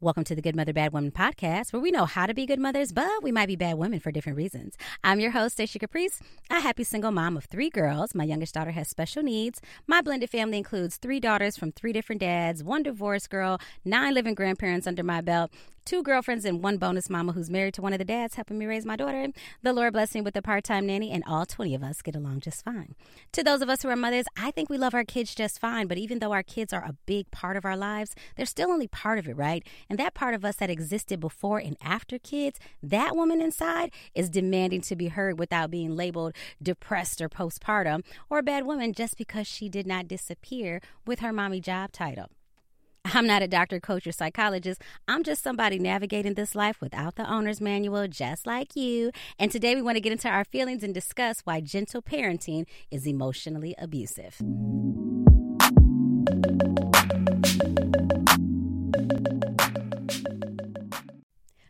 Welcome to the Good Mother Bad Woman podcast, where we know how to be good mothers, but we might be bad women for different reasons. I'm your host, Stacia Caprice, a happy single mom of three girls. My youngest daughter has special needs. My blended family includes three daughters from three different dads, one divorced girl, nine living grandparents under my belt, two girlfriends and one bonus mama who's married to one of the dads helping me raise my daughter. The Lord bless me with a part time nanny, and all 20 of us get along just fine. To those of us who are mothers, I think we love our kids just fine, but even though our kids are a big part of our lives, they're still only part of it, right? And that part of us that existed before and after kids, that woman inside is demanding to be heard without being labeled depressed or postpartum or a bad woman just because she did not disappear with her mommy job title. I'm not a doctor, coach, or psychologist. I'm just somebody navigating this life without the owner's manual, just like you. And today we want to get into our feelings and discuss why gentle parenting is emotionally abusive.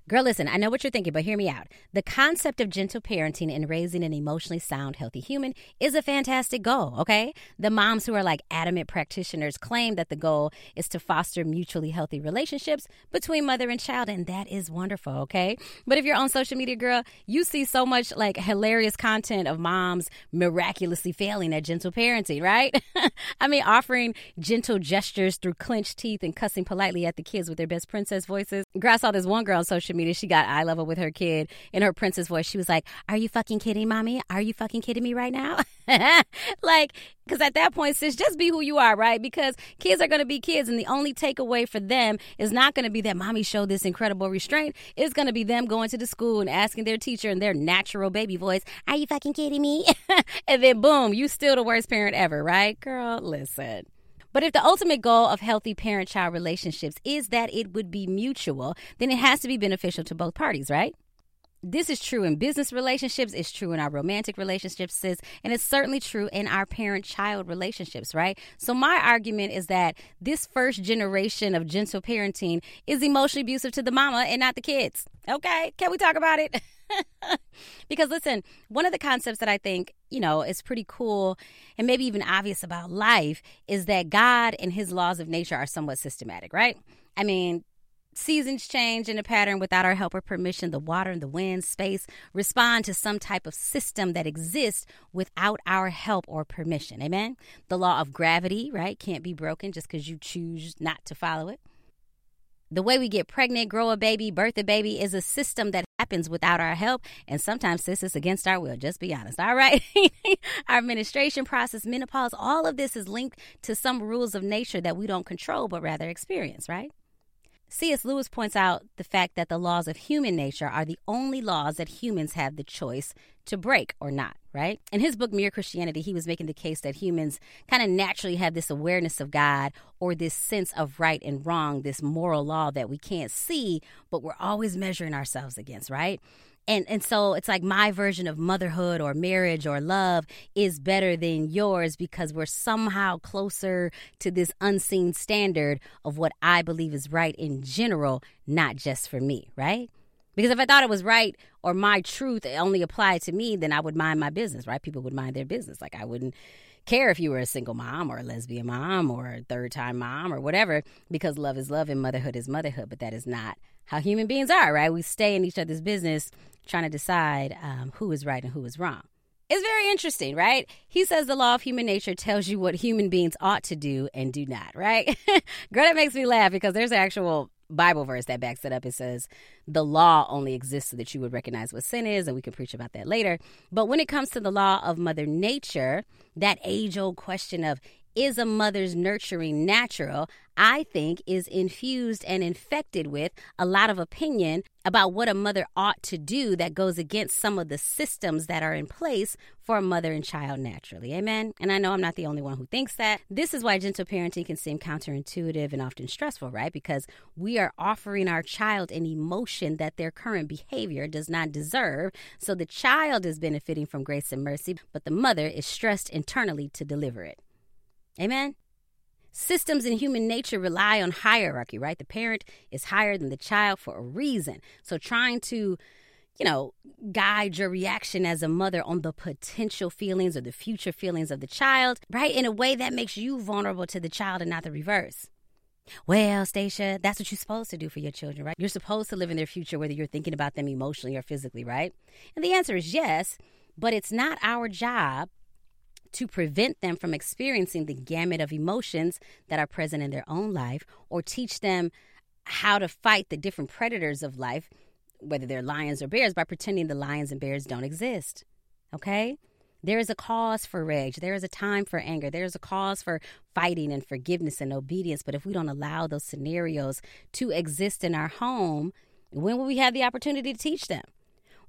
Girl, listen, I know what you're thinking, but hear me out. The concept of gentle parenting and raising an emotionally sound, healthy human is a fantastic goal, okay? The moms who are like adamant practitioners claim that the goal is to foster mutually healthy relationships between mother and child, and that is wonderful, okay? But if you're on social media, girl, you see so much like hilarious content of moms miraculously failing at gentle parenting, right? I mean, offering gentle gestures through clenched teeth and cussing politely at the kids with their best princess voices. Girl, I saw this one girl on social media. She got eye level with her kid in her princess voice. She was like, Are you fucking kidding, mommy? Are you fucking kidding me right now? like, because at that point, sis, just be who you are, right? Because kids are going to be kids, and the only takeaway for them is not going to be that mommy showed this incredible restraint. It's going to be them going to the school and asking their teacher in their natural baby voice, Are you fucking kidding me? and then boom, you still the worst parent ever, right? Girl, listen. But if the ultimate goal of healthy parent child relationships is that it would be mutual, then it has to be beneficial to both parties, right? This is true in business relationships, it's true in our romantic relationships, and it's certainly true in our parent child relationships, right? So, my argument is that this first generation of gentle parenting is emotionally abusive to the mama and not the kids. Okay, can we talk about it? because listen, one of the concepts that I think, you know, is pretty cool and maybe even obvious about life is that God and his laws of nature are somewhat systematic, right? I mean, seasons change in a pattern without our help or permission. The water and the wind, space respond to some type of system that exists without our help or permission. Amen. The law of gravity, right, can't be broken just because you choose not to follow it. The way we get pregnant, grow a baby, birth a baby is a system that happens without our help. And sometimes, sis, it's against our will. Just be honest. All right. our menstruation process, menopause, all of this is linked to some rules of nature that we don't control, but rather experience, right? C.S. Lewis points out the fact that the laws of human nature are the only laws that humans have the choice to break or not, right? In his book, Mere Christianity, he was making the case that humans kind of naturally have this awareness of God or this sense of right and wrong, this moral law that we can't see, but we're always measuring ourselves against, right? and and so it's like my version of motherhood or marriage or love is better than yours because we're somehow closer to this unseen standard of what I believe is right in general, not just for me, right? Because if I thought it was right or my truth only applied to me, then I would mind my business, right? People would mind their business. Like I wouldn't care if you were a single mom or a lesbian mom or a third time mom or whatever, because love is love and motherhood is motherhood. But that is not how human beings are, right? We stay in each other's business trying to decide um, who is right and who is wrong. It's very interesting, right? He says the law of human nature tells you what human beings ought to do and do not, right? Girl, that makes me laugh because there's actual Bible verse that backs it up. It says the law only exists so that you would recognize what sin is, and we can preach about that later. But when it comes to the law of Mother Nature, that age old question of is a mother's nurturing natural, I think is infused and infected with a lot of opinion about what a mother ought to do that goes against some of the systems that are in place for a mother and child naturally. Amen. And I know I'm not the only one who thinks that. This is why gentle parenting can seem counterintuitive and often stressful, right? Because we are offering our child an emotion that their current behavior does not deserve. So the child is benefiting from grace and mercy, but the mother is stressed internally to deliver it. Amen. Systems in human nature rely on hierarchy, right? The parent is higher than the child for a reason. So trying to, you know, guide your reaction as a mother on the potential feelings or the future feelings of the child, right? In a way that makes you vulnerable to the child and not the reverse. Well, Stacia, that's what you're supposed to do for your children, right? You're supposed to live in their future, whether you're thinking about them emotionally or physically, right? And the answer is yes, but it's not our job to prevent them from experiencing the gamut of emotions that are present in their own life or teach them how to fight the different predators of life, whether they're lions or bears, by pretending the lions and bears don't exist. Okay? There is a cause for rage. There is a time for anger. There is a cause for fighting and forgiveness and obedience. But if we don't allow those scenarios to exist in our home, when will we have the opportunity to teach them?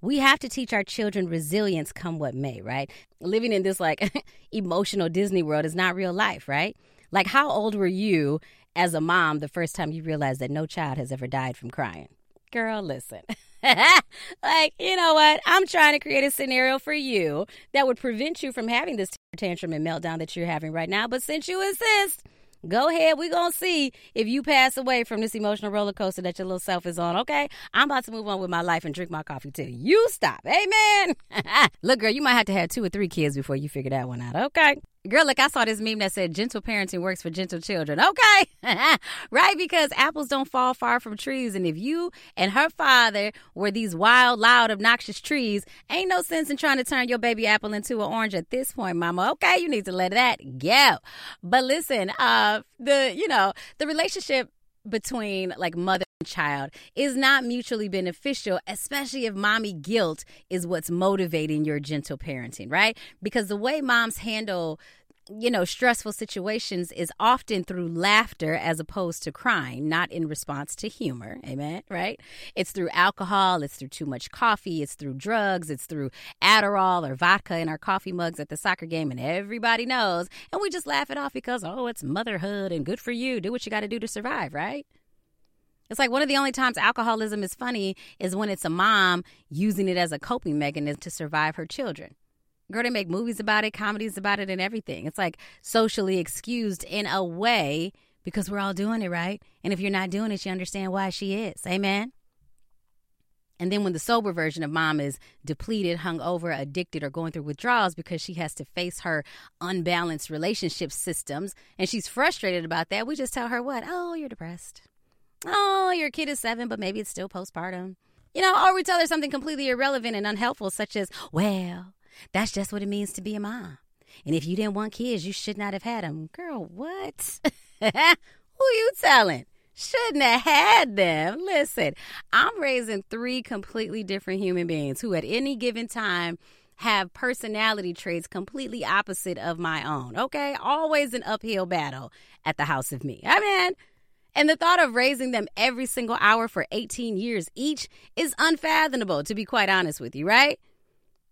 We have to teach our children resilience come what may, right? Living in this like emotional Disney world is not real life, right? Like, how old were you as a mom the first time you realized that no child has ever died from crying? Girl, listen. like, you know what? I'm trying to create a scenario for you that would prevent you from having this tantrum and meltdown that you're having right now. But since you insist, Go ahead. We're going to see if you pass away from this emotional roller coaster that your little self is on. Okay. I'm about to move on with my life and drink my coffee till you stop. Amen. Look, girl, you might have to have two or three kids before you figure that one out. Okay. Girl, look, I saw this meme that said gentle parenting works for gentle children. Okay. right? Because apples don't fall far from trees. And if you and her father were these wild, loud, obnoxious trees, ain't no sense in trying to turn your baby apple into an orange at this point, mama. Okay. You need to let that go. But listen, uh, the, you know, the relationship between like mother and child is not mutually beneficial, especially if mommy guilt is what's motivating your gentle parenting, right? Because the way moms handle you know, stressful situations is often through laughter as opposed to crying, not in response to humor. Amen. Right? It's through alcohol, it's through too much coffee, it's through drugs, it's through Adderall or vodka in our coffee mugs at the soccer game, and everybody knows. And we just laugh it off because, oh, it's motherhood and good for you. Do what you got to do to survive, right? It's like one of the only times alcoholism is funny is when it's a mom using it as a coping mechanism to survive her children. Girl, they make movies about it, comedies about it, and everything. It's like socially excused in a way because we're all doing it, right? And if you're not doing it, you understand why she is. Amen. And then when the sober version of mom is depleted, hungover, addicted, or going through withdrawals because she has to face her unbalanced relationship systems and she's frustrated about that, we just tell her what? Oh, you're depressed. Oh, your kid is seven, but maybe it's still postpartum. You know, or we tell her something completely irrelevant and unhelpful, such as, well, that's just what it means to be a mom. And if you didn't want kids, you should not have had them. Girl, what? Who you telling? Shouldn't have had them. Listen, I'm raising three completely different human beings who at any given time have personality traits completely opposite of my own. Okay? Always an uphill battle at the house of me. I mean, and the thought of raising them every single hour for 18 years each is unfathomable, to be quite honest with you, right?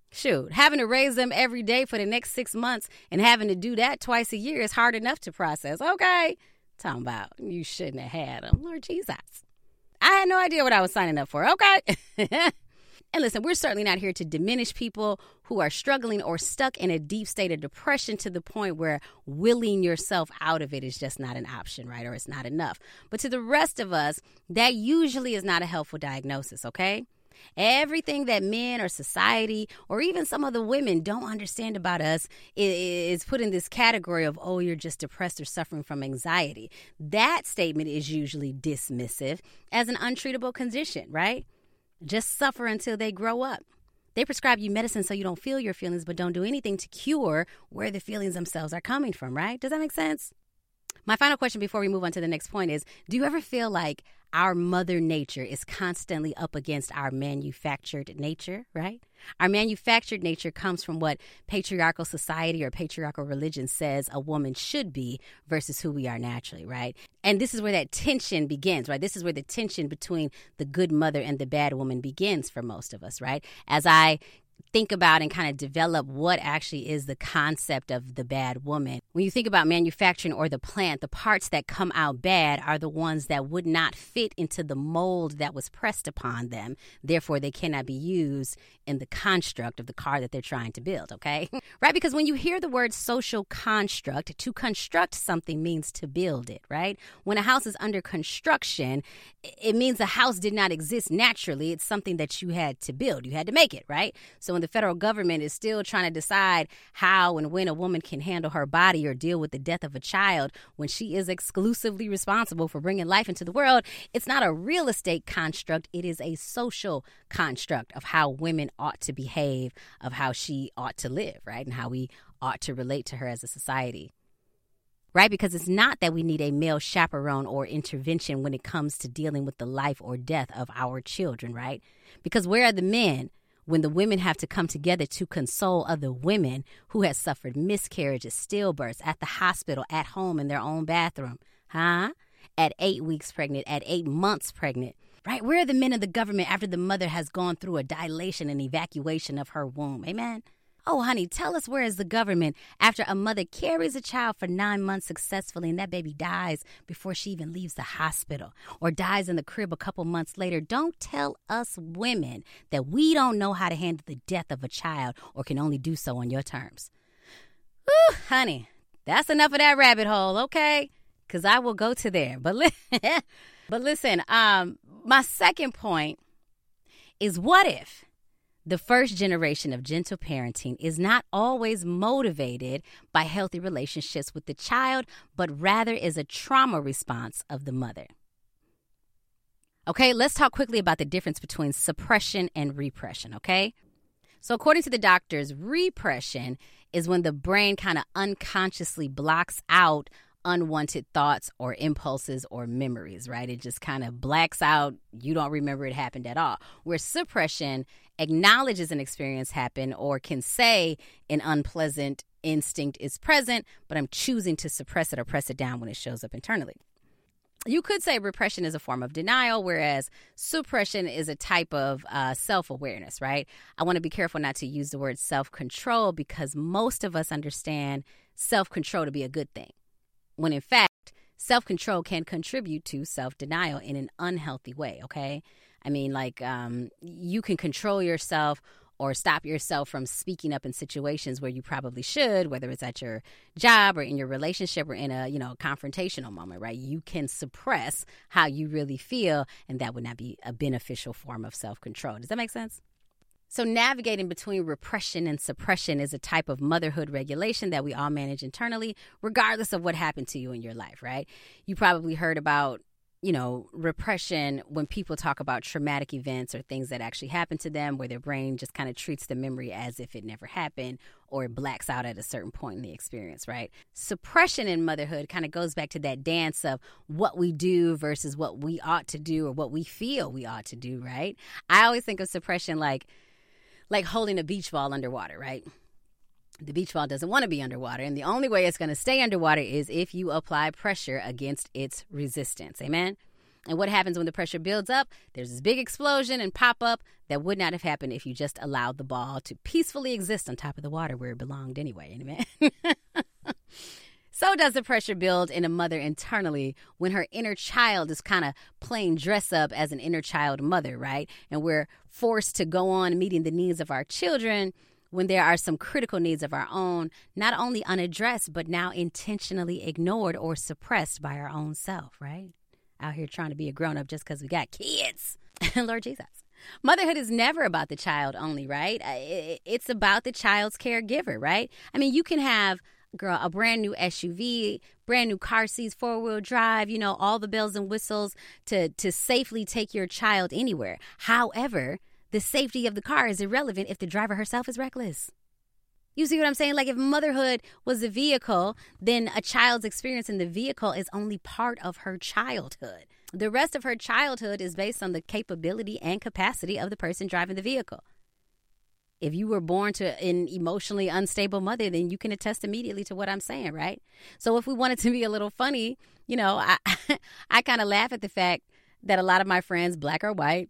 Shoot, having to raise them every day for the next six months and having to do that twice a year is hard enough to process. Okay. Talking about you shouldn't have had them. Lord Jesus. I had no idea what I was signing up for. Okay. And listen, we're certainly not here to diminish people who are struggling or stuck in a deep state of depression to the point where willing yourself out of it is just not an option, right? Or it's not enough. But to the rest of us, that usually is not a helpful diagnosis, okay? Everything that men or society or even some of the women don't understand about us is put in this category of, oh, you're just depressed or suffering from anxiety. That statement is usually dismissive as an untreatable condition, right? Just suffer until they grow up. They prescribe you medicine so you don't feel your feelings, but don't do anything to cure where the feelings themselves are coming from, right? Does that make sense? My final question before we move on to the next point is Do you ever feel like our mother nature is constantly up against our manufactured nature, right? Our manufactured nature comes from what patriarchal society or patriarchal religion says a woman should be versus who we are naturally, right? And this is where that tension begins, right? This is where the tension between the good mother and the bad woman begins for most of us, right? As I think about and kind of develop what actually is the concept of the bad woman. When you think about manufacturing or the plant, the parts that come out bad are the ones that would not fit into the mold that was pressed upon them. Therefore, they cannot be used in the construct of the car that they're trying to build, okay? right? Because when you hear the word social construct, to construct something means to build it, right? When a house is under construction, it means the house did not exist naturally. It's something that you had to build, you had to make it, right? So when the federal government is still trying to decide how and when a woman can handle her body or deal with the death of a child when she is exclusively responsible for bringing life into the world, it's not a real estate construct, it is a social construct of how women ought to behave, of how she ought to live, right? And how we ought to relate to her as a society right? Because it's not that we need a male chaperone or intervention when it comes to dealing with the life or death of our children, right? Because where are the men when the women have to come together to console other women who have suffered miscarriages, stillbirths at the hospital, at home, in their own bathroom? Huh? At eight weeks pregnant, at eight months pregnant, right? Where are the men of the government after the mother has gone through a dilation and evacuation of her womb? Amen? Oh, honey, tell us where is the government after a mother carries a child for nine months successfully and that baby dies before she even leaves the hospital or dies in the crib a couple months later? Don't tell us women that we don't know how to handle the death of a child or can only do so on your terms. Ooh, honey, that's enough of that rabbit hole, okay? Because I will go to there. But, li- but listen, um, my second point is what if? The first generation of gentle parenting is not always motivated by healthy relationships with the child, but rather is a trauma response of the mother. Okay, let's talk quickly about the difference between suppression and repression, okay? So, according to the doctors, repression is when the brain kind of unconsciously blocks out unwanted thoughts or impulses or memories, right? It just kind of blacks out. You don't remember it happened at all. Where suppression acknowledges an experience happened or can say an unpleasant instinct is present, but I'm choosing to suppress it or press it down when it shows up internally. You could say repression is a form of denial, whereas suppression is a type of uh, self awareness, right? I want to be careful not to use the word self control because most of us understand self control to be a good thing, when in fact, self control can contribute to self denial in an unhealthy way, okay? I mean, like, um, you can control yourself or stop yourself from speaking up in situations where you probably should, whether it's at your job or in your relationship or in a, you know, confrontational moment, right? You can suppress how you really feel, and that would not be a beneficial form of self control. Does that make sense? So, navigating between repression and suppression is a type of motherhood regulation that we all manage internally, regardless of what happened to you in your life, right? You probably heard about you know, repression when people talk about traumatic events or things that actually happen to them where their brain just kind of treats the memory as if it never happened or it blacks out at a certain point in the experience, right? Suppression in motherhood kind of goes back to that dance of what we do versus what we ought to do or what we feel we ought to do, right? I always think of suppression like like holding a beach ball underwater, right? The beach ball doesn't want to be underwater. And the only way it's going to stay underwater is if you apply pressure against its resistance. Amen? And what happens when the pressure builds up? There's this big explosion and pop up that would not have happened if you just allowed the ball to peacefully exist on top of the water where it belonged anyway. Amen? so does the pressure build in a mother internally when her inner child is kind of playing dress up as an inner child mother, right? And we're forced to go on meeting the needs of our children when there are some critical needs of our own, not only unaddressed, but now intentionally ignored or suppressed by our own self, right? Out here trying to be a grown up just because we got kids. Lord Jesus. Motherhood is never about the child only, right? Uh, it's about the child's caregiver, right? I mean, you can have girl a brand new SUV, brand new car seats, four wheel drive, you know, all the bells and whistles to to safely take your child anywhere. However, the safety of the car is irrelevant if the driver herself is reckless. You see what I'm saying? Like if motherhood was a vehicle, then a child's experience in the vehicle is only part of her childhood. The rest of her childhood is based on the capability and capacity of the person driving the vehicle. If you were born to an emotionally unstable mother, then you can attest immediately to what I'm saying, right? So if we wanted to be a little funny, you know, I I kind of laugh at the fact that a lot of my friends, black or white,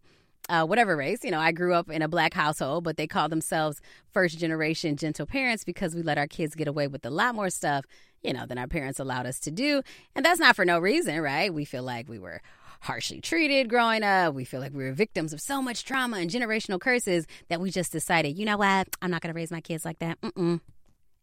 uh, whatever race. You know, I grew up in a black household, but they call themselves first generation gentle parents because we let our kids get away with a lot more stuff, you know, than our parents allowed us to do. And that's not for no reason, right? We feel like we were harshly treated growing up. We feel like we were victims of so much trauma and generational curses that we just decided, you know what? I'm not going to raise my kids like that. Mm-mm.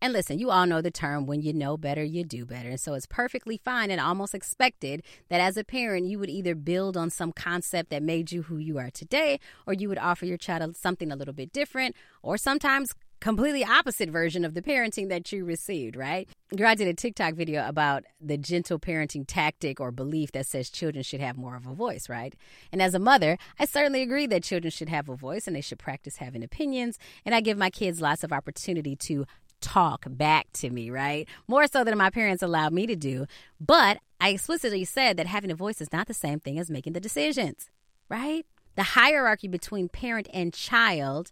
And listen, you all know the term when you know better, you do better. And so it's perfectly fine and almost expected that as a parent, you would either build on some concept that made you who you are today, or you would offer your child something a little bit different, or sometimes completely opposite version of the parenting that you received, right? Girl, I did a TikTok video about the gentle parenting tactic or belief that says children should have more of a voice, right? And as a mother, I certainly agree that children should have a voice and they should practice having opinions. And I give my kids lots of opportunity to talk back to me, right? More so than my parents allowed me to do. But I explicitly said that having a voice is not the same thing as making the decisions, right? The hierarchy between parent and child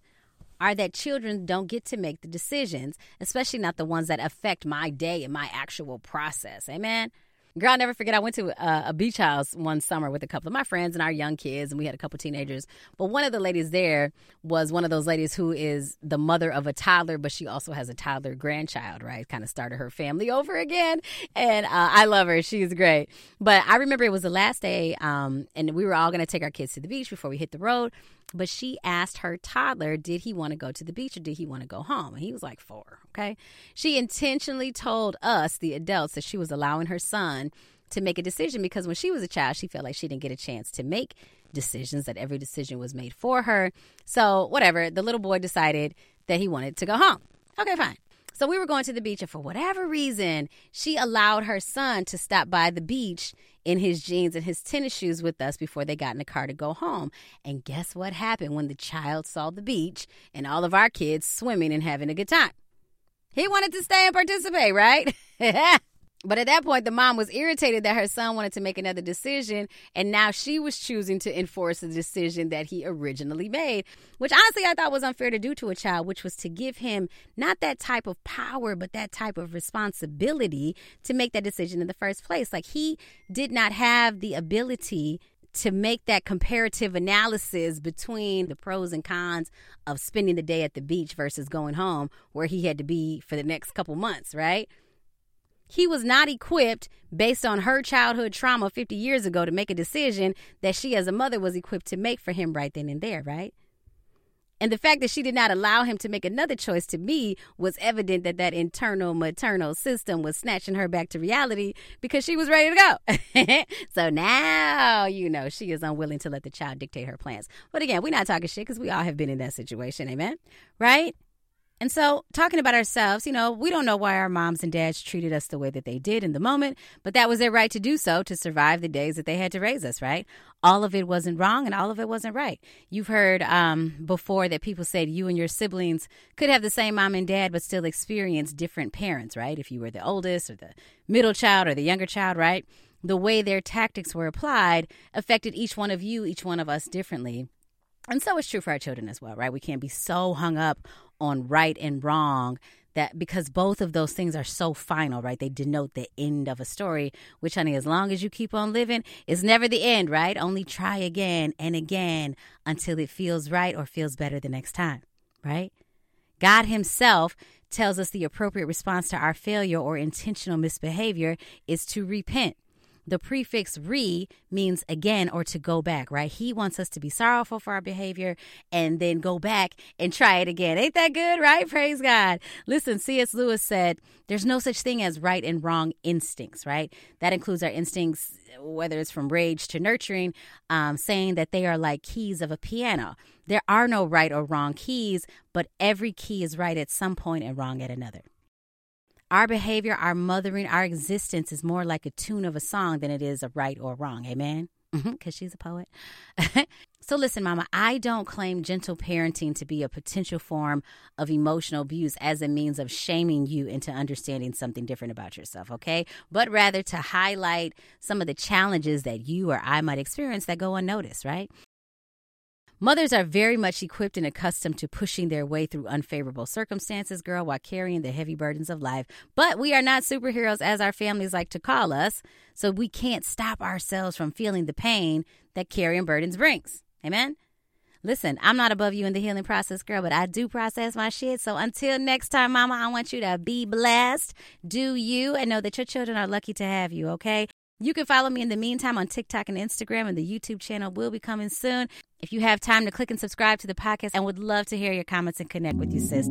are that children don't get to make the decisions, especially not the ones that affect my day and my actual process. Amen. Girl, I'll never forget. I went to a, a, beach house one summer with a couple of my friends and our young kids, and we had a couple of teenagers. But one of the ladies there was one of those ladies who is the mother of a toddler, but she also has a toddler grandchild, right? Kind of started her family over again. And uh, I love her. She's great. But I remember it was the last day, um, and we were all going to take our kids to the beach before we hit the road. But she asked her toddler, did he want to go to the beach or did he want to go home? And he was like four. Okay. She intentionally told us, the adults, that she was allowing her son to make a decision because when she was a child, she felt like she didn't get a chance to make decisions, that every decision was made for her. So, whatever, the little boy decided that he wanted to go home. Okay, fine. So we were going to the beach, and for whatever reason, she allowed her son to stop by the beach in his jeans and his tennis shoes with us before they got in the car to go home. And guess what happened when the child saw the beach and all of our kids swimming and having a good time? He wanted to stay and participate, right? But at that point, the mom was irritated that her son wanted to make another decision, and now she was choosing to enforce the decision that he originally made, which honestly I thought was unfair to do to a child, which was to give him not that type of power, but that type of responsibility to make that decision in the first place. Like he did not have the ability to make that comparative analysis between the pros and cons of spending the day at the beach versus going home where he had to be for the next couple months, right? He was not equipped based on her childhood trauma 50 years ago to make a decision that she, as a mother, was equipped to make for him right then and there, right? And the fact that she did not allow him to make another choice to me was evident that that internal maternal system was snatching her back to reality because she was ready to go. so now, you know, she is unwilling to let the child dictate her plans. But again, we're not talking shit because we all have been in that situation. Amen. Right? And so, talking about ourselves, you know, we don't know why our moms and dads treated us the way that they did in the moment, but that was their right to do so to survive the days that they had to raise us, right? All of it wasn't wrong and all of it wasn't right. You've heard um, before that people said you and your siblings could have the same mom and dad, but still experience different parents, right? If you were the oldest or the middle child or the younger child, right? The way their tactics were applied affected each one of you, each one of us differently. And so it's true for our children as well, right? We can't be so hung up on right and wrong that because both of those things are so final, right? They denote the end of a story, which, honey, as long as you keep on living, is never the end, right? Only try again and again until it feels right or feels better the next time, right? God Himself tells us the appropriate response to our failure or intentional misbehavior is to repent the prefix re means again or to go back, right? He wants us to be sorrowful for our behavior and then go back and try it again. Ain't that good, right? Praise God. Listen, C.S. Lewis said, there's no such thing as right and wrong instincts, right? That includes our instincts, whether it's from rage to nurturing, um, saying that they are like keys of a piano. There are no right or wrong keys, but every key is right at some point and wrong at another. Our behavior, our mothering, our existence is more like a tune of a song than it is a right or wrong. Amen? Because mm-hmm, she's a poet. so, listen, Mama, I don't claim gentle parenting to be a potential form of emotional abuse as a means of shaming you into understanding something different about yourself, okay? But rather to highlight some of the challenges that you or I might experience that go unnoticed, right? Mothers are very much equipped and accustomed to pushing their way through unfavorable circumstances, girl, while carrying the heavy burdens of life. But we are not superheroes, as our families like to call us, so we can't stop ourselves from feeling the pain that carrying burdens brings. Amen? Listen, I'm not above you in the healing process, girl, but I do process my shit. So until next time, mama, I want you to be blessed, do you, and know that your children are lucky to have you, okay? You can follow me in the meantime on TikTok and Instagram, and the YouTube channel will be coming soon. If you have time to click and subscribe to the podcast, and would love to hear your comments and connect with you, sis.